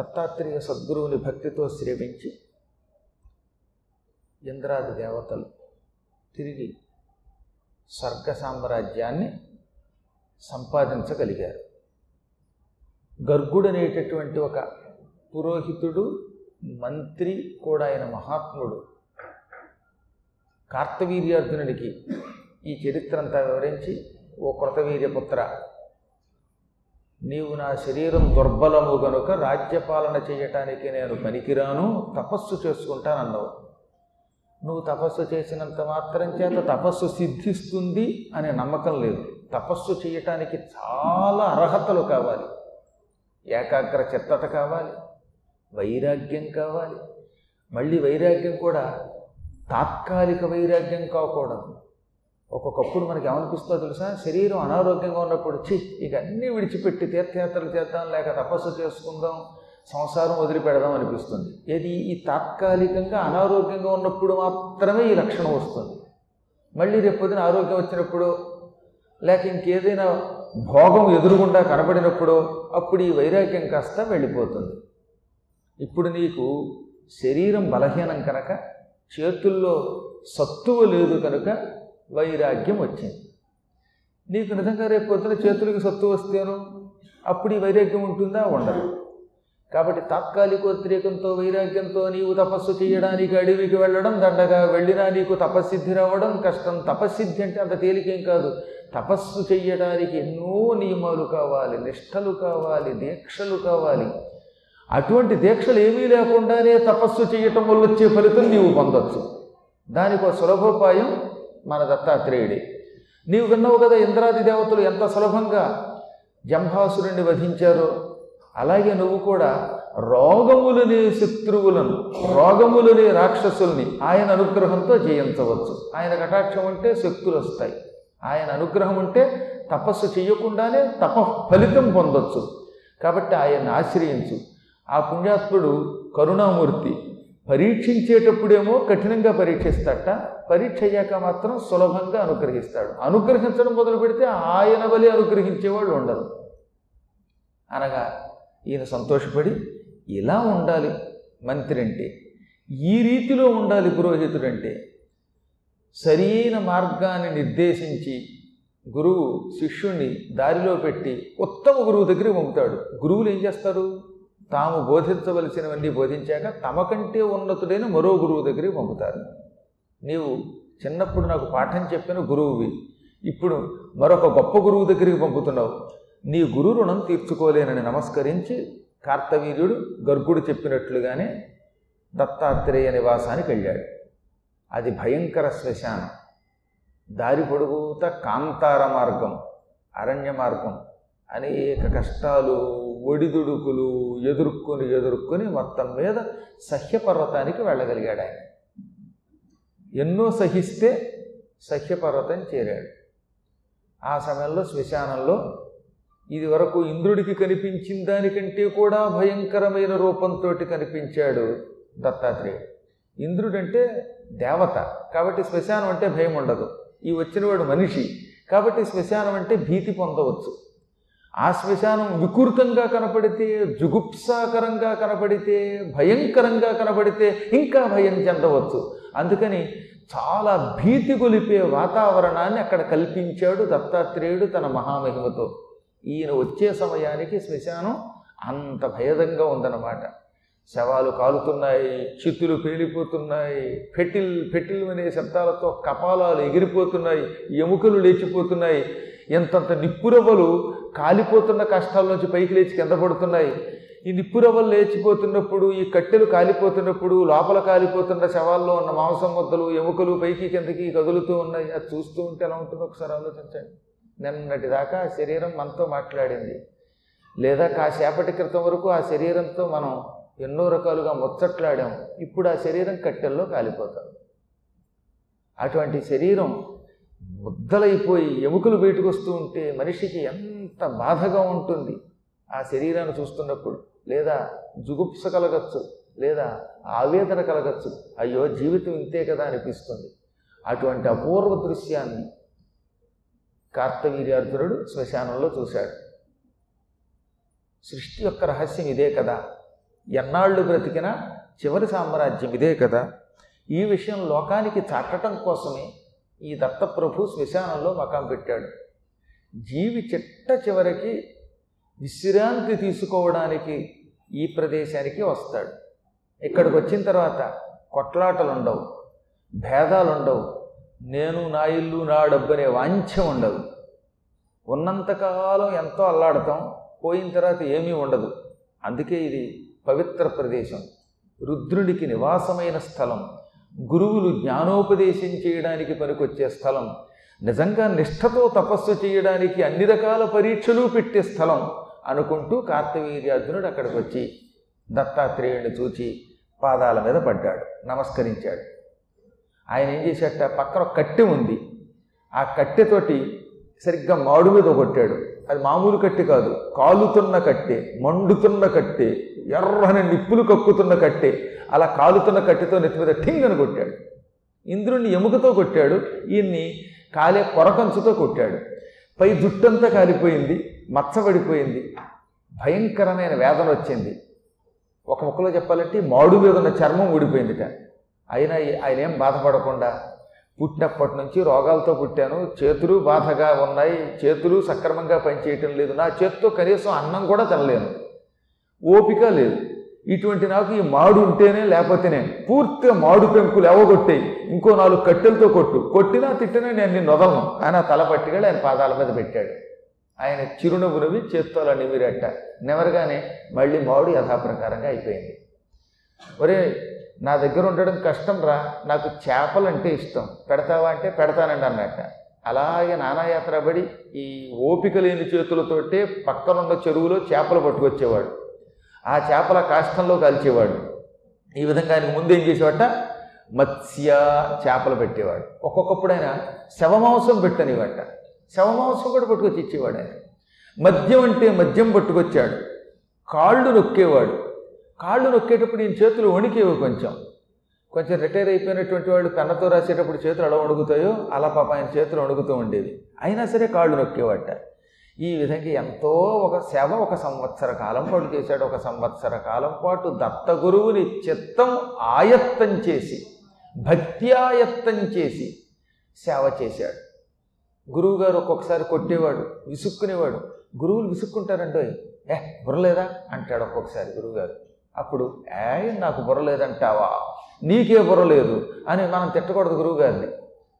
దత్తాత్రేయ సద్గురువుని భక్తితో శ్రవించి ఇంద్రాది దేవతలు తిరిగి స్వర్గ సామ్రాజ్యాన్ని సంపాదించగలిగారు. గర్గుడనేటటువంటి ఒక పురోహితుడు మంత్రి కూడా ఆయన మహాత్ముడు కార్తవీర్యార్జునుడికి ఈ చరిత్ర అంతా వివరించి ఓ కృతవీర్యపుత్ర నీవు నా శరీరం దుర్బలము గనుక రాజ్యపాలన చేయటానికి నేను పనికిరాను తపస్సు చేసుకుంటానన్నావు. నువ్వు తపస్సు చేసినంత మాత్రం చేత తపస్సు సిద్ధిస్తుంది అనే నమ్మకం లేదు. తపస్సు చేయటానికి చాలా అర్హతలు కావాలి. ఏకాగ్ర చిత్తత కావాలి. వైరాగ్యం కావాలి. మళ్ళీ వైరాగ్యం కూడా తాత్కాలిక వైరాగ్యం కాకూడదు. ఒక్కొక్కప్పుడు మనకి ఏమనిపిస్తుందో తెలుసా? శరీరం అనారోగ్యంగా ఉన్నప్పుడు చి ఇక అన్నీ విడిచిపెట్టి తీర్థయాత్రలు చేద్దాం లేక తపస్సు చేసుకుందాం సంసారం వదిలిపెడదాం అనిపిస్తుంది. ఏది? ఈ తాత్కాలికంగా అనారోగ్యంగా ఉన్నప్పుడు మాత్రమే ఈ లక్షణం వస్తుంది. మళ్ళీ రేపొద్దున ఆరోగ్యం వచ్చినప్పుడు లేక ఇంకేదైనా భోగం ఎదురుగుండా కనబడినప్పుడు అప్పుడు ఈ వైరాగ్యం కాస్త వెళ్ళిపోతుంది. ఇప్పుడు నీకు శరీరం బలహీనం కనుక చేతుల్లో సత్తువ లేదు కనుక వైరాగ్యం వచ్చింది. నీకు నిజంగా రేపు పొద్దున చేతులకి సత్తు వస్తేను అప్పుడు ఈ వైరాగ్యం ఉంటుందా? ఉండదు. కాబట్టి తాత్కాలిక తాత్కాలికోద్రేకంతో వైరాగ్యంతో నీవు తపస్సు చేయడానికి అడవికి వెళ్ళడం దండగా వెళ్ళినా నీకు తపస్సిద్ధి రావడం కష్టం. తపస్సిద్ధి అంటే అంత తేలికేం కాదు. తపస్సు చేయడానికి ఎన్నో నియమాలు కావాలి నిష్టలు కావాలి దీక్షలు కావాలి. అటువంటి దీక్షలు ఏమీ లేకుండానే తపస్సు చేయటం వల్ల వచ్చే ఫలితం నీవు పొందొచ్చు. దానికి ఒక సులభోపాయం మన దత్తాత్రేయుడే. నీవు విన్నావు కదా ఇంద్రాది దేవతలు ఎంత సులభంగా జంభాసురుణ్ణి వధించారో? అలాగే నువ్వు కూడా రోగములని శత్రువులను రోగములని రాక్షసుల్ని ఆయన అనుగ్రహంతో జయించవచ్చు. ఆయన కటాక్షం ఉంటే శక్తులు వస్తాయి. ఆయన అనుగ్రహం ఉంటే తపస్సు చేయకుండానే తప ఫలితం పొందొచ్చు. కాబట్టి ఆయన్ని ఆశ్రయించు. ఆ పుణ్యాత్ముడు కరుణామూర్తి పరీక్షించేటప్పుడేమో కఠినంగా పరీక్షిస్తాట పరీక్ష అయ్యాక మాత్రం సులభంగా అనుగ్రహిస్తాడు. అనుగ్రహించడం మొదలు పెడితే ఆయన బలి అనుగ్రహించేవాళ్ళు ఉండరు. అనగా ఈయన సంతోషపడి ఇలా ఉండాలి మంత్రి అంటే ఈ రీతిలో ఉండాలి పురోహితుడంటే సరైన మార్గాన్ని నిర్దేశించి గురువు శిష్యుణ్ణి దారిలో పెట్టి ఉత్తమ గురువు దగ్గరికి పంపుతాడు. గురువులు ఏం చేస్తారు? తాము బోధించవలసినవన్నీ బోధించాక తమ కంటే ఉన్నతుడైన మరో గురువు దగ్గరికి పంపుతారు. నీవు చిన్నప్పుడు నాకు పాఠం చెప్పిన గురువువి. ఇప్పుడు మరొక గొప్ప గురువు దగ్గరికి పంపుతున్నావు. నీ గురు రుణం తీర్చుకోలేనని నమస్కరించి కార్తవీర్యుడు గర్గుడు చెప్పినట్లుగానే దత్తాత్రేయ నివాసానికి వెళ్ళాడు. అది భయంకర శ్మశానం. దారి పొడుగుత కాంతార మార్గం అరణ్య మార్గం అనేక కష్టాలు ఒడిదుడుకులు ఎదుర్కొని ఎదుర్కొని మొత్తం మీద సహ్యపర్వతానికి వెళ్ళగలిగాడు ఆయన. ఎన్నో సహిస్తే సహ్యపర్వతం చేరాడు. ఆ సమయంలో శ్మశానంలో ఇది వరకు ఇంద్రుడికి కనిపించిన దానికంటే కూడా భయంకరమైన రూపంతో కనిపించాడు దత్తాత్రేయుడు ఇంద్రుడంటే దేవత. కాబట్టి శ్మశానం అంటే భయం ఉండదు. ఈ వచ్చినవాడు మనిషి. కాబట్టి శ్మశానం అంటే భీతి పొందవచ్చు. ఆ శ్మశానం వికృతంగా కనపడితే జుగుప్సాకరంగా కనపడితే భయంకరంగా కనపడితే ఇంకా భయం చెందవచ్చు. అందుకని చాలా భీతి గొలిపే వాతావరణాన్ని అక్కడ కల్పించాడు దత్తాత్రేయుడు తన మహామహిమతో. ఈయన వచ్చే సమయానికి శ్మశానం అంత భయదంగా ఉందన్నమాట. శవాలు కాలుతున్నాయి చిత్తులు పేలిపోతున్నాయి ఫెటిల్ ఫెటిల్ అనే శబ్దాలతో కపాలాలు ఎగిరిపోతున్నాయి ఎముకలు లేచిపోతున్నాయి. ఎంతంత నిప్పురవ్వలు కాలిపోతున్న కష్టాల నుంచి పైకి లేచి కింద పడుతున్నాయి. ఈ నిప్పురవ్వలు లేచిపోతున్నప్పుడు ఈ కట్టెలు కాలిపోతున్నప్పుడు లోపల కాలిపోతున్న శవాల్లో ఉన్న మాంసం ముద్దలు ఎముకలు పైకి కిందకి కదులుతూ ఉన్నాయి. అది చూస్తూ ఉంటే ఎలా ఉంటుందో ఒకసారి ఆలోచించండి. నిన్నటిదాకా ఆ శరీరం మనతో మాట్లాడింది. లేదా కాసేపటి క్రితం వరకు ఆ శరీరంతో మనం ఎన్నో రకాలుగా ముచ్చట్లాడాం ఇప్పుడు ఆ శరీరం కట్టెల్లో కాలిపోతాం అటువంటి శరీరం ముద్దలైపోయి ఎముకలు బయటకు వస్తూ ఉంటే మనిషికి ఎంత బాధగా ఉంటుంది. ఆ శరీరాన్ని చూస్తున్నప్పుడు లేదా జుగుప్స కలగచ్చు లేదా ఆవేదన కలగచ్చు. అయ్యో జీవితం ఇంతే కదా అనిపిస్తుంది. అటువంటి అపూర్వ దృశ్యాన్ని కార్తవీర్యార్జునుడు శ్మశానంలో చూశాడు. సృష్టి యొక్క రహస్యం ఇదే కదా. ఎన్నాళ్ళు బ్రతికినా చివరి సామ్రాజ్యం ఇదే కదా. ఈ విషయం లోకానికి చాటటం కోసమే ఈ దత్తప్రభు శ్మశానంలో మకాం పెట్టాడు. జీవి చిట్ట చివరికి విశ్రాంతి తీసుకోవడానికి ఈ ప్రదేశానికి వస్తాడు. ఇక్కడికి వచ్చిన తర్వాత కొట్లాటలు ఉండవు భేదాలు ఉండవు నేను నా ఇల్లు నా డబ్బు అనే వాంఛ ఉండదు. ఉన్నంతకాలం ఎంతో అల్లాడతాం పోయిన తర్వాత ఏమీ ఉండదు. అందుకే ఇది పవిత్ర ప్రదేశం రుద్రుడికి నివాసమైన స్థలం. గురువులు జ్ఞానోపదేశం చేయడానికి పనికొచ్చే స్థలం. నిజంగా నిష్ఠతో తపస్సు చేయడానికి అన్ని రకాల పరీక్షలు పెట్టే స్థలం అనుకుంటూ కార్తవీర్యార్జునుడు అక్కడికి వచ్చి దత్తాత్రేయుడిని చూచి పాదాల మీద పడ్డాడు నమస్కరించాడు. ఆయన ఏం చేశాట పక్కన ఒక కట్టె ఉంది. ఆ కట్టెతోటి సరిగ్గా మాడు మీద కొట్టాడు. అది మామూలు కట్టె కాదు. కాలుతున్న కట్టె మండుతున్న కట్టె ఎర్రని నిప్పులు కక్కుతున్న కట్టె అలా కాలుతున్న కట్టెతో నెత్తి మీద ఠింగ్ అని కొట్టాడు. ఇంద్రుణ్ణి ఎముకతో కొట్టాడు ఈయన్ని కాలే కొరకంచుతో కొట్టాడు. పై జుట్టంతా కాలిపోయింది మచ్చబడిపోయింది భయంకరమైన వేదన వచ్చింది. ఒక ముక్కలో చెప్పాలంటే మాడు మీద ఉన్న చర్మం ఊడిపోయిందిట. అయినా ఆయన ఏం బాధపడకుండా పుట్టినప్పటి నుంచి రోగాలతో పుట్టాను. చేతులు బాధగా ఉన్నాయి. చేతులు సక్రమంగా పనిచేయటం లేదు. నా చేతితో కనీసం అన్నం కూడా తినలేను. ఓపిక లేదు. ఇటువంటి నాకు ఈ మాడు ఉంటేనే లేకపోతేనే పూర్తిగా మాడు పెంకులు ఎవగొట్టాయి ఇంకో నాలుగు కట్టెలతో కొట్టు. కొట్టినా తిట్టినా నేను నిన్ను వదలను. ఆయన తల పట్టుకెళ్ళి ఆయన పాదాల మీద పెట్టాడు. ఆయన చిరునవ్వు నవ్వి చేత్తో అలా నిమిరట్ట నెవరగానే మళ్ళీ మాడు యథాప్రకారంగా అయిపోయింది. ఒరే నా దగ్గర ఉండడం కష్టం రా నాకు చేపలంటే ఇష్టం. పెడతావా అంటే పెడతానండి అన్నట్ట అలాగే నానాయాత్ర పడి ఈ ఓపిక లేని చేతులతోటే పక్కనున్న చెరువులో చేపలు పట్టుకొచ్చేవాడు. ఆ చేపల కాష్టంలో కాల్చేవాడు. ఈ విధంగా ఆయన ముందు ఏం చేసేవాట? మత్స్య చేపలు పెట్టేవాడు. ఒక్కొక్కప్పుడు ఆయన శవమాంసం పెట్టనివాట శవమాంసం కూడా పట్టుకొచ్చి ఇచ్చేవాడు ఆయన. మద్యం అంటే మద్యం పట్టుకొచ్చాడు. కాళ్ళు నొక్కేవాడు. కాళ్ళు నొక్కేటప్పుడు ఈయన చేతులు వణికేవి కొంచెం. కొంచెం రిటైర్ అయిపోయినటువంటి వాళ్ళు పెన్నతో రాసేటప్పుడు చేతులు ఎలా వణుకుతాయో అలా పాప ఆయన చేతులు వణుకుతూ ఉండేవి. అయినా సరే కాళ్ళు నొక్కేవాట. ఈ విధంగా ఎంతో ఒక సేవ ఒక సంవత్సర కాలం పాటు చేశాడు. ఒక సంవత్సర కాలం పాటు దత్త గురువుని చిత్తం ఆయత్తం చేసి భక్త్యాయత్తం చేసి సేవ చేశాడు. గురువుగారు ఒక్కొక్కసారి కొట్టేవాడు విసుక్కునేవాడు. గురువులు విసుక్కుంటారంటో ఏ బుర్రలేదా? అంటాడు ఒక్కొక్కసారి గురువుగారు అప్పుడు ఏ నాకు బుర్ర లేదంటావా? నీకే బుర్ర లేదు అని మనం తిట్టకూడదు గురువుగారిని.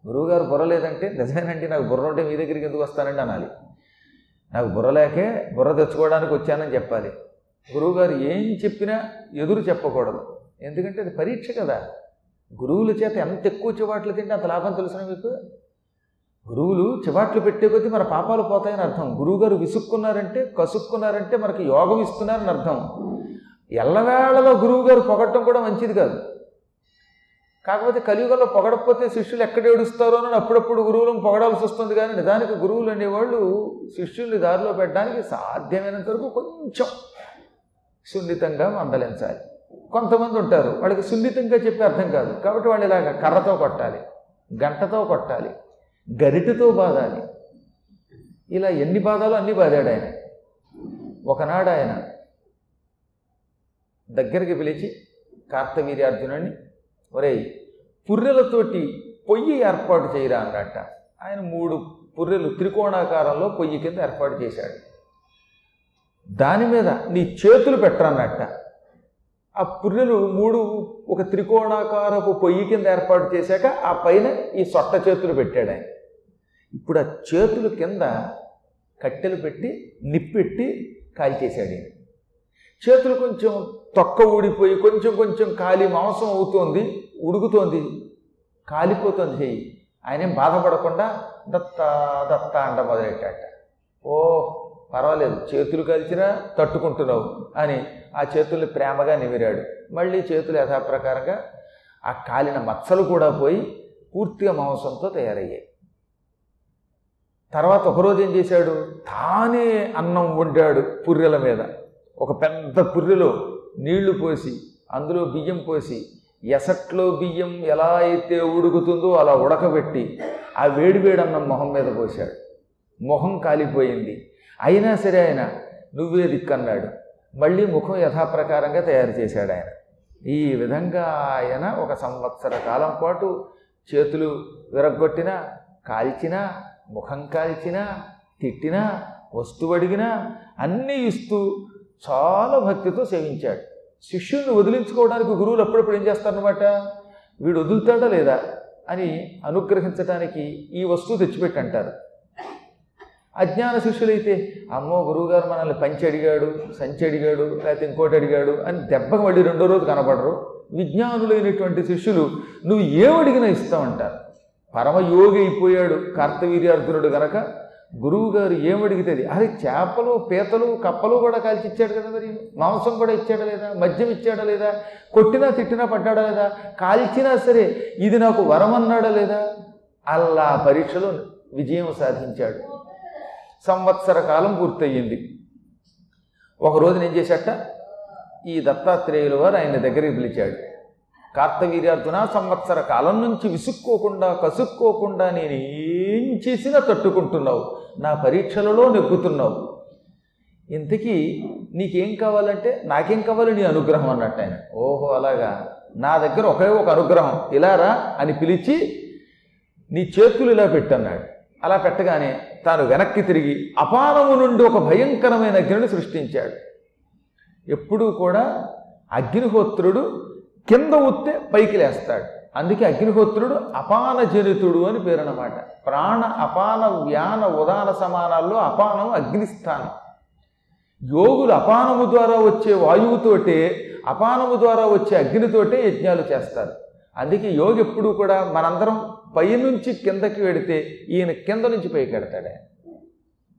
గురువుగారు బుర్ర లేదంటే నిజమేనండి నాకు బుర్ర ఉంటే మీ దగ్గరికి ఎందుకు వస్తానండి అనాలి. నాకు బుర్ర లేకే బుర్ర తెచ్చుకోవడానికి వచ్చానని చెప్పాలి. గురువుగారు ఏం చెప్పినా ఎదురు చెప్పకూడదు. ఎందుకంటే అది పరీక్ష కదా. గురువుల చేత ఎంత ఎక్కువ చివాట్లు తింటే అంత లాభం తెలుసిన మీకు? గురువులు చివాట్లు పెట్టే కొద్దీ మన పాపాలు పోతాయని అర్థం. గురువుగారు విసుక్కున్నారంటే కసుక్కున్నారంటే మనకి యోగం ఇస్తున్నారని అర్థం. ఎల్లవేళలో గురువుగారు పొగట్టడం కూడా మంచిది కాదు. కాకపోతే కలియుగంలో పొగడకపోతే శిష్యులు ఎక్కడ ఏడుస్తారో అని అప్పుడప్పుడు గురువులను పొగడాల్సి వస్తుంది కానీ నిజానికి గురువులు అనేవాళ్ళు శిష్యుల్ని దారిలో పెట్టడానికి సాధ్యమైనంత వరకు కొంచెం సున్నితంగా మందలించాలి. కొంతమంది ఉంటారు వాళ్ళకి సున్నితంగా చెప్పి అర్థం కాదు. కాబట్టి వాళ్ళు ఇలాగ కర్రతో కొట్టాలి గంటతో కొట్టాలి గరిటతో బాధాలి ఇలా ఎన్ని బాధాలు అన్ని బాధాడు ఆయన. ఒకనాడు ఆయన దగ్గరికి పిలిచి కార్తవీర్యార్జునుడిని ఒరేయ్ పుర్రెలతోటి పొయ్యి ఏర్పాటు చేయరా అన్నట్ట ఆయన మూడు పుర్రెలు త్రికోణాకారంలో పొయ్యి కింద ఏర్పాటు చేశాడు. దాని మీద నీ చేతులు పెట్టరన్నట్ట. ఆ పుర్రెలు మూడు ఒక త్రికోణాకారపు పొయ్యి కింద ఏర్పాటు చేశాక ఆ పైన ఈ సొట్ట చేతులు పెట్టాడు ఆయన. ఇప్పుడు ఆ చేతులు కింద కట్టెలు పెట్టి నిప్పెట్టి కాల్చేశాడు చేతులు కొంచెం తొక్క ఊడిపోయి కొంచెం కొంచెం కాలి మాంసం అవుతోంది ఉడుకుతోంది కాలిపోతుంది చెయ్యి. ఆయనేం బాధపడకుండా దత్త దత్త అంట మొదలెట్టాట. ఓ పర్వాలేదు చేతులు కలిసినా తట్టుకుంటున్నావు అని ఆ చేతుల్ని ప్రేమగా నిమిరాడు. మళ్ళీ చేతులు యథాప్రకారంగా ఆ కాలిన మచ్చలు కూడా పోయి పూర్తిగా మాంసంతో తయారయ్యాయి. తర్వాత ఒకరోజు ఏం చేశాడు? తానే అన్నం వండాడు పుర్రెల మీద. ఒక పెద్ద పుర్రెలో నీళ్ళు పోసి అందులో బియ్యం పోసి ఎసట్లో బియ్యం ఎలా అయితే ఉడుకుతుందో అలా ఉడకబెట్టి ఆ వేడివేడి మొహం మీద పోశాడు. మొహం కాలిపోయింది. అయినా సరే ఆయన నువ్వే దిక్కన్నాడు. మళ్ళీ ముఖం యథాప్రకారంగా తయారు చేశాడు ఆయన. ఈ విధంగా ఆయన ఒక సంవత్సర కాలం పాటు చేతులు విరగ్గొట్టినా కాల్చినా ముఖం కాల్చినా తిట్టినా వస్తువు అడిగినా అన్నీ ఇస్తూ చాలా భక్తితో సేవించాడు. శిష్యుల్ని వదిలించుకోవడానికి గురువులు అప్పుడప్పుడు ఏం చేస్తారనమాట వీడు వదులుతాడా లేదా? అని అనుగ్రహించడానికి ఈ వస్తువు తెచ్చిపెట్టి అంటారు అజ్ఞాన శిష్యులైతే అమ్మో గురువుగారు మనల్ని పంచి అడిగాడు సంచి అడిగాడు లేకపోతే ఇంకోటి అడిగాడు అని దెబ్బకు మళ్ళీ రెండో రోజు కనపడరు విజ్ఞానులైనటువంటి శిష్యులు నువ్వు ఏమడిగినా ఇస్తామంటారు పరమయోగి అయిపోయాడు కార్తవీర్యార్జునుడు గనక గురువుగారు ఏమడిగితే అది? అరే చేపలు పీతలు కప్పలు కూడా కాల్చి ఇచ్చాడు కదా మరి. మాంసం కూడా ఇచ్చాడా లేదా? మద్యం ఇచ్చాడా లేదా? కొట్టినా తిట్టినా పడ్డాడా లేదా? కాల్చినా సరే ఇది నాకు వరం అన్నాడా లేదా? అల్లా పరీక్షలో విజయం సాధించాడు. సంవత్సర కాలం పూర్తయింది ఒకరోజు నేను చేశాట? ఈ దత్తాత్రేయుల వారు ఆయన దగ్గరికి పిలిచాడు. కార్తవీర్యార్జున సంవత్సర కాలం నుంచి విసుక్కోకుండా కసుక్కోకుండా నేను ఏం చేసినా తట్టుకుంటున్నావు. నా పరీక్షలలో నెగ్గుతున్నావు. ఇంతకీ నీకేం కావాలంటే నాకేం కావాలి నీ అనుగ్రహం అన్నట్టు ఆయన. ఓహో అలాగా. నా దగ్గర ఒకే ఒక అనుగ్రహం. ఇలా రా అని పిలిచి నీ చేతులు ఇలా పెట్టన్నాడు. అలా పెట్టగానే తాను వెనక్కి తిరిగి అపానము నుండి ఒక భయంకరమైన అగ్నిని సృష్టించాడు. ఎప్పుడూ కూడా అగ్నిహోత్రుడు కింద ఉత్తే పైకి లేస్తాడు అందుకే అగ్నిహోత్రుడు అపాన జనితుడు అని పేరు అన్నమాట ప్రాణ అపాన వ్యాన ఉదాన సమానాల్లో అపానం అగ్నిస్థానం. యోగులు అపానము ద్వారా వచ్చే వాయువుతోటే అపానము ద్వారా వచ్చే అగ్నితోటే యజ్ఞాలు చేస్తారు. అందుకే యోగి ఎప్పుడూ కూడా మనందరం పైనుంచి కిందకి వెడితే ఈయన కింద నుంచి పైకి వెడతాడే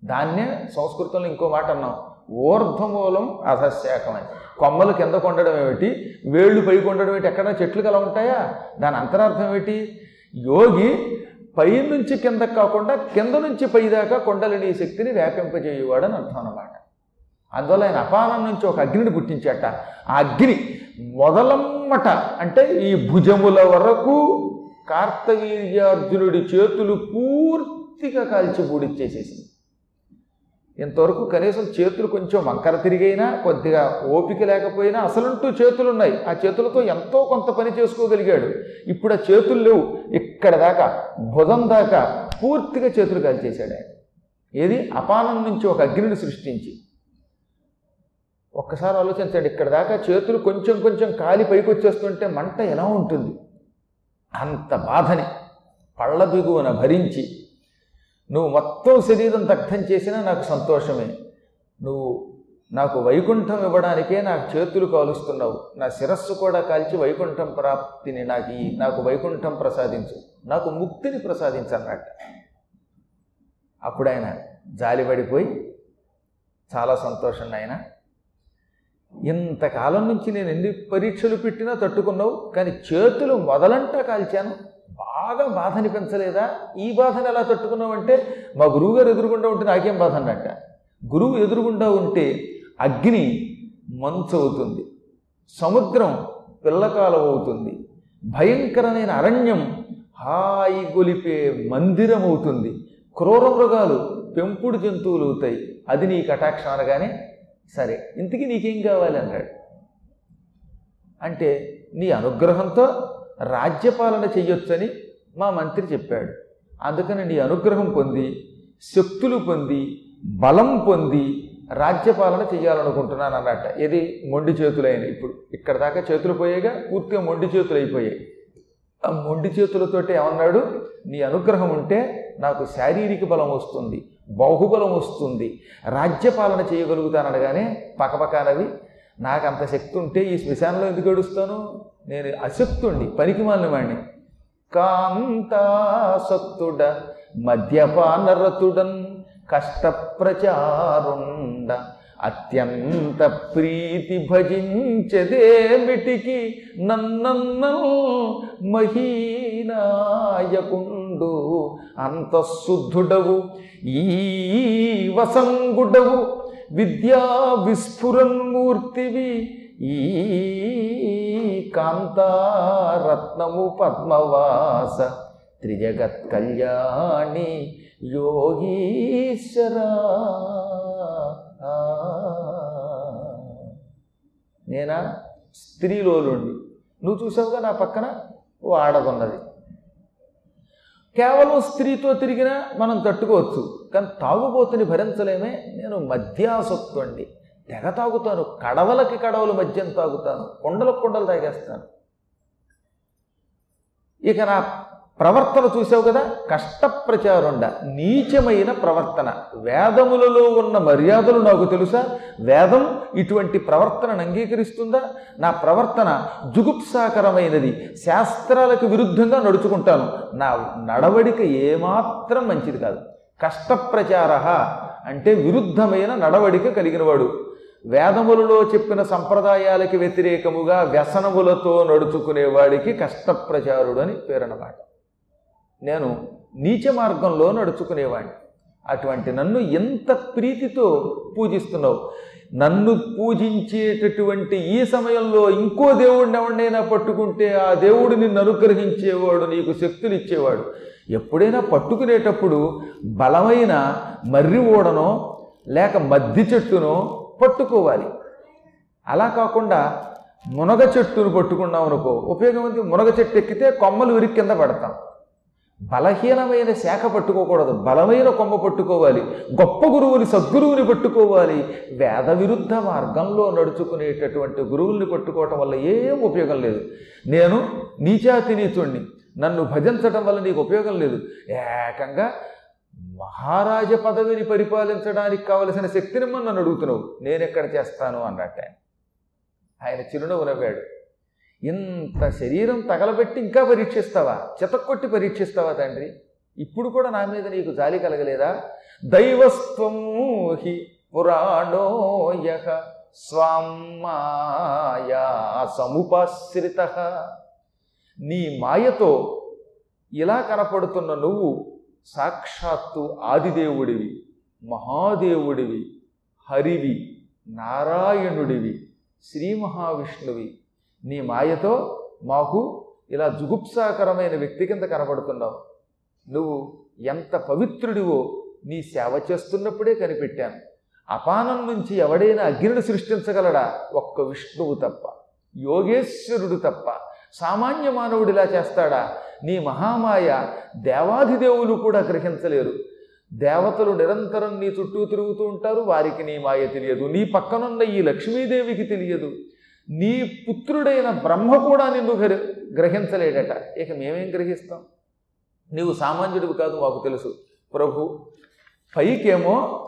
దాన్నే సంస్కృతంలో ఇంకో మాట అన్నాం. ఊర్ధ్వమూలం అధశాఖం అని కొమ్మలు కింద కొండడం ఏమిటి? వేళ్ళు పై కొండడం ఏమిటి? ఎక్కడైనా చెట్లు కల ఉంటాయా? దాని అంతరార్థం ఏమిటి? యోగి పై నుంచి కిందకు కాకుండా కింద నుంచి పై దాకా కొండలని శక్తిని వ్యాపింపజేయవాడు అని అర్థం అనమాట అందువల్ల ఆయన అపానం నుంచి ఒక అగ్నిని పుట్టించాట. ఆ అగ్ని మొదలమ్మట అంటే ఈ భుజముల వరకు కార్తవీర్యార్జునుడి చేతులు పూర్తిగా కాల్చి పూడిచ్చేసేసింది ఇంతవరకు కనీసం చేతులు కొంచెం వంకర తిరిగైనా కొద్దిగా ఓపిక లేకపోయినా అసలంటూ చేతులు ఉన్నాయి ఆ చేతులతో ఎంతో కొంత పని చేసుకోగలిగాడు. ఇప్పుడు ఆ చేతులు లేవు. ఇక్కడ దాకా భుజం దాకా పూర్తిగా చేతులు కాల్చేశాడు ఆయన. ఏది? అపానం నుంచి ఒక అగ్నిని సృష్టించి. ఒక్కసారి ఆలోచించండి ఇక్కడ దాకా చేతులు కొంచెం కొంచెం కాలి పైకి వచ్చేస్తుంటే మంట ఎలా ఉంటుంది? అంత బాధని పళ్ళ దిగువన భరించి నువ్వు మొత్తం శరీరం దగ్ధం చేసినా నాకు సంతోషమే. నువ్వు నాకు వైకుంఠం ఇవ్వడానికే నాకు చేతులు కాలుస్తున్నావు. నా శిరస్సు కూడా కాల్చి వైకుంఠం ప్రాప్తిని నాకు ఈ నాకు వైకుంఠం ప్రసాదించు. నాకు ముక్తిని ప్రసాదించన్నట్ట అప్పుడు ఆయన జాలిపడిపోయి చాలా సంతోషం ఆయన ఇంతకాలం నుంచి నేను ఎన్ని పరీక్షలు పెట్టినా తట్టుకున్నావు కానీ చేతులు మొదలంటా కాల్చాను. బాగా బాధ అనిపించలేదా ఈ బాధను ఎలా తట్టుకున్నామంటే మా గురువుగారు ఎదురుగుండా ఉంటే నాకేం బాధ అన్నట్ట. గురువు ఎదురుగుండా ఉంటే అగ్ని మంచు అవుతుంది సముద్రం పిల్లకాలం అవుతుంది భయంకరమైన అరణ్యం హాయి గొలిపే మందిరం అవుతుంది క్రూర మృగాలు పెంపుడు జంతువులు అవుతాయి అది నీ కటాక్షం అనగానే సరే ఇంతకీ నీకేం కావాలి అన్నాడు. అంటే నీ అనుగ్రహంతో రాజ్యపాలన చెయ్యొచ్చని మా మంత్రి చెప్పాడు. అందుకని నీ అనుగ్రహం పొంది శక్తులు పొంది బలం పొంది రాజ్యపాలన చేయాలనుకుంటున్నాను అన్నట్ట. ఇది మొండి చేతులైన ఇప్పుడు ఇక్కడ దాకా చేతులు పోయేగా పూర్తిగా మొండి చేతులు అయిపోయాయి. ఆ మొండి చేతులతోటి ఏమన్నాడు? నీ అనుగ్రహం ఉంటే నాకు శారీరక బలం వస్తుంది బాహుబలం వస్తుంది. రాజ్యపాలన చేయగలుగుతాననగానే పకపకానవి నాకు అంత శక్తి ఉంటే ఈ శ్మశానంలో ఎందుకు ఏడుస్తాను? నేను అశక్తుండి పనికి వాడిని కాంతాసక్తుడ మద్యపానరతుడన్ కష్టప్రచారుండ అత్యంత ప్రీతి భజించదేమిటికి నన్నన్నల్ మహీనాయకుండు. అంతఃశుద్ధుడవు ఈ వసంగుడవు విద్యా విస్ఫురన్మూర్తివి ఈ కాంతారత్నము పద్మవాస త్రిజగత్ కళ్యాణి యోగీశ్వర నేనా? స్త్రీలోలుండి. నువ్వు చూసావుగా నా పక్కన? ఓ ఆడదున్నది కేవలం స్త్రీతో తిరిగినా మనం తట్టుకోవచ్చు. కానీ తాగుబోతుని భరించలేమే. నేను మధ్యాసక్తుండి తెగ తాగుతాను. కడవలకి కడవలు మద్యం తాగుతాను. కుండలకు కుండలు తాగేస్తాను. ఇక నా ప్రవర్తన చూసావు కదా? కష్టప్రచారుండ నీచమైన ప్రవర్తన. వేదములలో ఉన్న మర్యాదలు నాకు తెలుసా? వేదం ఇటువంటి ప్రవర్తనను అంగీకరిస్తుందా? నా ప్రవర్తన జుగుప్సాకరమైనది. శాస్త్రాలకు విరుద్ధంగా నడుచుకుంటాను. నా నడవడిక ఏమాత్రం మంచిది కాదు. కష్టప్రచార అంటే విరుద్ధమైన నడవడిక కలిగినవాడు. వేదములలో చెప్పిన సంప్రదాయాలకి వ్యతిరేకముగా వ్యసనములతో నడుచుకునేవాడికి కష్టప్రచారుడు అని పేరనమాట నేను నీచ మార్గంలో నడుచుకునేవాడిని అటువంటి నన్ను ఎంత ప్రీతితో పూజిస్తున్నావు? నన్ను పూజించేటటువంటి ఈ సమయంలో ఇంకో దేవుడిని ఎవరినైనా పట్టుకుంటే ఆ దేవుడు నిన్ను అనుగ్రహించేవాడు నీకు శక్తులు ఇచ్చేవాడు. ఎప్పుడైనా పట్టుకునేటప్పుడు బలమైన మర్రి ఓడనో లేక మద్ది చెట్టునో పట్టుకోవాలి. అలా కాకుండా మునగ చెట్టును పట్టుకున్నాం అనుకో ఉపయోగం ఉంది మునగ చెట్టు ఎక్కితే కొమ్మలు విరిగి కింద పడతాం. బలహీనమైన శాఖ పట్టుకోకూడదు. బలమైన కొమ్మ పట్టుకోవాలి. గొప్ప గురువుని సద్గురువుని పట్టుకోవాలి. వేద విరుద్ధ మార్గంలో నడుచుకునేటటువంటి గురువుల్ని పట్టుకోవటం వల్ల ఏం ఉపయోగం లేదు. నేను నీచాతి నీచుణ్ణి నన్ను భజించటం వల్ల నీకు ఉపయోగం లేదు. ఏకంగా మహారాజ పదవిని పరిపాలించడానికి కావలసిన శక్తిని మనం నన్ను అడుగుతున్నావు. నేను ఎక్కడ చేస్తాను అన్నట్టు ఆయన చిరునవ్వు నవ్వాడు. ఇంత శరీరం తగలబెట్టి ఇంకా పరీక్షిస్తావా? చితక్కొట్టి పరీక్షిస్తావా తండ్రి? ఇప్పుడు కూడా నా మీద నీకు జాలి కలగలేదా? దైవస్త్వం హి పురాణోయ స్వామాయా సముపాశ్రిత. నీ మాయతో ఇలా కనపడుతున్న నువ్వు సాక్షాత్తు ఆదిదేవుడివి మహాదేవుడివి హరివి నారాయణుడివి శ్రీ మహావిష్ణువి నీ మాయతో మాకు ఇలా జుగుప్సాకరమైన వ్యక్తి కింద కనబడుతున్నావు. నువ్వు ఎంత పవిత్రుడివో నీ సేవ చేస్తున్నప్పుడే కనిపెట్టాను. అపానం నుంచి ఎవడైనా అగ్నిని సృష్టించగలడా? ఒక్క విష్ణువు తప్ప యోగేశ్వరుడు తప్ప సామాన్య మానవుడు ఇలా చేస్తాడా? నీ మహామాయ దేవాధిదేవులు కూడా గ్రహించలేరు. దేవతలు నిరంతరం నీ చుట్టూ తిరుగుతూ ఉంటారు వారికి నీ మాయ తెలియదు. నీ పక్కనున్న ఈ లక్ష్మీదేవికి తెలియదు. నీ పుత్రుడైన బ్రహ్మ కూడా నిన్ను గ్ర- గ్రహించలేడట. ఇక మేమేం గ్రహిస్తాం? నీవు సామాన్యుడివి కాదు మాకు తెలుసు. ప్రభు పైకేమో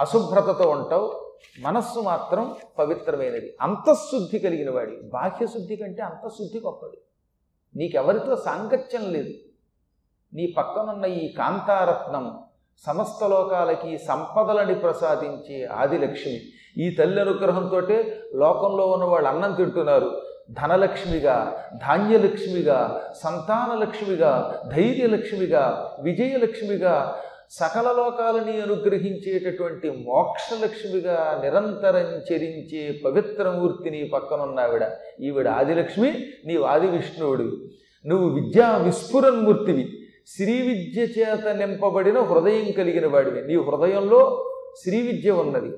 అశుభ్రతతో ఉంటావు మనస్సు మాత్రం పవిత్రమైనది. అంతఃశుద్ధి కలిగిన వాడి. బాహ్యశుద్ధి కంటే అంతఃశుద్ధి గొప్పది. నీకెవరితో సాంగత్యం లేదు. నీ పక్కనున్న ఈ కాంతారత్నం సమస్త లోకాలకి సంపదలని ప్రసాదించే ఆదిలక్ష్మి. ఈ తల్లి అనుగ్రహంతో లోకంలో ఉన్న వాళ్ళు అన్నం తింటున్నారు. ధనలక్ష్మిగా ధాన్యలక్ష్మిగా సంతానలక్ష్మిగా ధైర్యలక్ష్మిగా విజయలక్ష్మిగా సకల లోకాలని అనుగ్రహించేటటువంటి మోక్షలక్ష్మిగా నిరంతరం చరించే పవిత్రమూర్తి నీ పక్కనున్నావిడ ఈవిడ ఆదిలక్ష్మి నీవు ఆది విష్ణువుడు. నువ్వు విద్యా విస్ఫురన్మూర్తివి శ్రీ విద్య చేత నింపబడిన హృదయం కలిగిన వాడివి. నీ హృదయంలో శ్రీ విద్య ఉన్నది.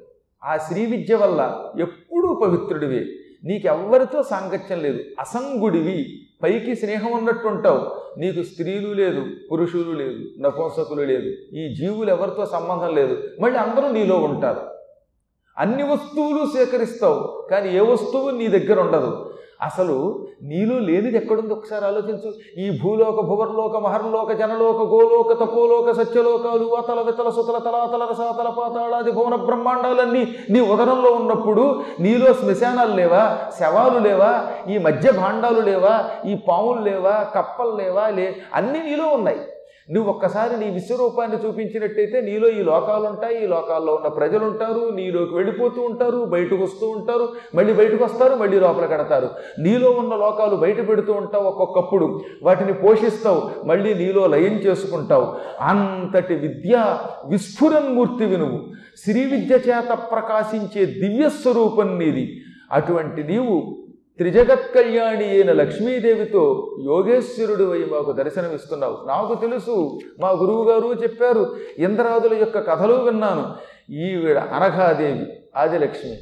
ఆ శ్రీ విద్య వల్ల ఎప్పుడూ పవిత్రుడివే. నీకెవ్వరితో సాంగత్యం లేదు. అసంగుడివి. పైకి స్నేహం ఉన్నట్టు ఉంటావు నీకు స్త్రీలు లేదు పురుషులు లేదు నపుంసకులు లేదు. ఈ జీవులు ఎవరితో సంబంధం లేదు. మళ్ళీ అందరూ నీలో ఉంటారు. అన్ని వస్తువులు సేకరిస్తావు. కానీ ఏ వస్తువు నీ దగ్గర ఉండదు. అసలు నీలో లేనిది ఎక్కడుంది? ఒకసారి ఆలోచించు. ఈ భూలోక భువర్లోక మహర్లోక జనలోక గోలోక తపోలోక సత్యలోకాలు అతల వితల సుతల తలాతల రసాతల పాతాళాది భువన బ్రహ్మాండాలన్నీ నీ ఉదరంలో ఉన్నప్పుడు నీలో శ్మశానాలు లేవా? శవాలు లేవా? ఈ మధ్య భాండాలు లేవా? ఈ పాములు లేవా? కప్పలు లేవా? లే అన్నీ నీలో ఉన్నాయి. నువ్వు ఒక్కసారి నీ విశ్వరూపాన్ని చూపించినట్టయితే నీలో ఈ లోకాలు ఉంటాయి ఈ లోకాల్లో ఉన్న ప్రజలు ఉంటారు నీలోకి వెళ్ళిపోతూ ఉంటారు బయటకు వస్తూ ఉంటారు మళ్ళీ బయటకు వస్తారు మళ్ళీ లోపల కడతారు. నీలో ఉన్న లోకాలు బయట పెడుతూ ఉంటావు ఒక్కొక్కప్పుడు. వాటిని పోషిస్తావు మళ్ళీ నీలో లయం చేసుకుంటావు. అంతటి విద్య విస్ఫురన్మూర్తివి నువ్వు శ్రీ విద్య చేత ప్రకాశించే దివ్యస్వరూపం నీది. అటువంటి నీవు త్రిజగత్ కళ్యాణి అయిన లక్ష్మీదేవితో యోగేశ్వరుడు అయి మాకు దర్శనమిస్తున్నావు. నాకు తెలుసు మా గురువు గారు చెప్పారు ఇంద్రాదుల యొక్క కథలు విన్నాను. ఈవిడ అనఘాదేవి ఆదిలక్ష్మి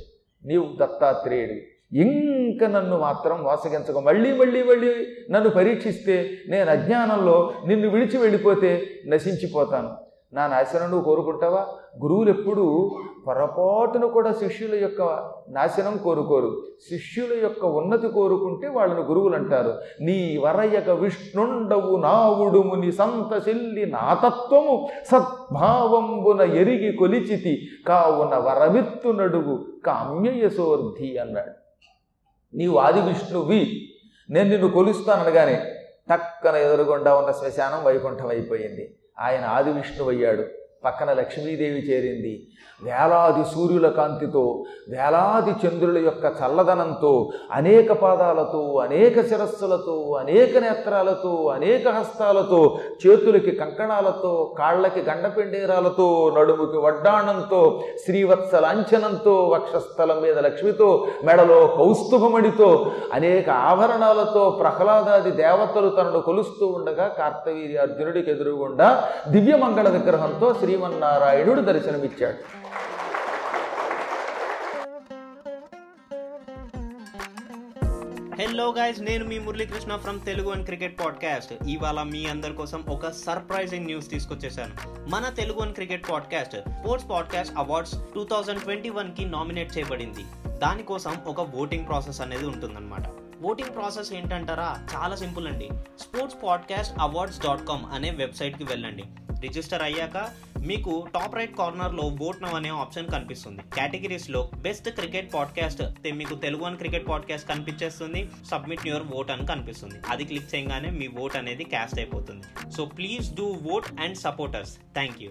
నీవు దత్తాత్రేయుడి ఇంకా నన్ను మాత్రం వాసగించక. మళ్ళీ మళ్ళీ మళ్ళీ నన్ను పరీక్షిస్తే నేను అజ్ఞానంలో నిన్ను విడిచి వెళ్ళిపోతే నశించిపోతాను. నా నాశనం నువ్వు కోరుకుంటావా? గురువులు ఎప్పుడూ పొరపాటును కూడా శిష్యుల యొక్క నాశనం కోరుకోరు. శిష్యుల యొక్క ఉన్నతి కోరుకుంటే వాళ్ళని గురువులు అంటారు. నీ వరయక విష్ణుండవు నావుడుము ని సంత చెల్లి నాతత్వము సద్భావంబున ఎరిగి కొలిచితి కావున వరమిత్తు నడుగు కామ్యయశోర్ధి అన్నాడు. నీవు ఆది విష్ణువి నేను నిన్ను కొలుస్తాననగానే టక్కన ఎదురుగుండా ఉన్న శ్మశానం వైకుంఠం అయిపోయింది. ఆయన ఆది విష్ణువయ్యాడు. పక్కన లక్ష్మీదేవి చేరింది. వేలాది సూర్యుల కాంతితో వేలాది చంద్రుల యొక్క చల్లదనంతో అనేక పాదాలతో అనేక శిరస్సులతో అనేక నేత్రాలతో అనేక హస్తాలతో చేతులకి కంకణాలతో కాళ్ళకి గండపెండేరాలతో నడుముకి వడ్డాణంతో శ్రీవత్స లాంఛనంతో వక్షస్థలం మీద లక్ష్మితో మెడలో కౌస్తుభమణితో అనేక ఆభరణాలతో ప్రహ్లాదాది దేవతలు తనను కొలుస్తూ ఉండగా కార్తవీర్య అర్జునుడికి ఎదురుగుండా దివ్యమంగళ విగ్రహంతో శ్రీ శ్రీమన్నారాయణుడు దర్శనమిచ్చాడు. హలో గైస్ నేను మీ Muralikrishna from Telugu and cricket podcast ఇవాళ మీ అందరి కోసం ఒక సర్ప్రైజింగ్ న్యూస్ తీసుకొచ్చేసాను. మన Telugu and cricket podcast sports podcast awards two thousand twenty వన్కి నామినేట్ చేయబడింది. దానికోసం ఒక ఓటింగ్ ప్రాసెస్ అనేది ఉంటుందన్నమాట. ఓటింగ్ ప్రాసెస్ ఏంటంటారా? చాలా సింపుల్ అండి. Sports podcast awards dot com అనే వెబ్సైట్కి వెళ్ళండి. రిజిస్టర్ అయ్యాక మీకు టాప్ రైట్ కార్నర్లో ఓట్ నవ్ అనే ఆప్షన్ కనిపిస్తుంది. కేటగిరీస్లో బెస్ట్ క్రికెట్ పాడ్కాస్ట్ మీకు తెలుగు అని క్రికెట్ పాడ్కాస్ట్ కనిపించేస్తుంది. సబ్మిట్ యువర్ ఓట్ అని కనిపిస్తుంది. అది క్లిక్ చేయగానే మీ ఓట్ అనేది క్యాస్ట్ అయిపోతుంది. So please do vote and supporters thank you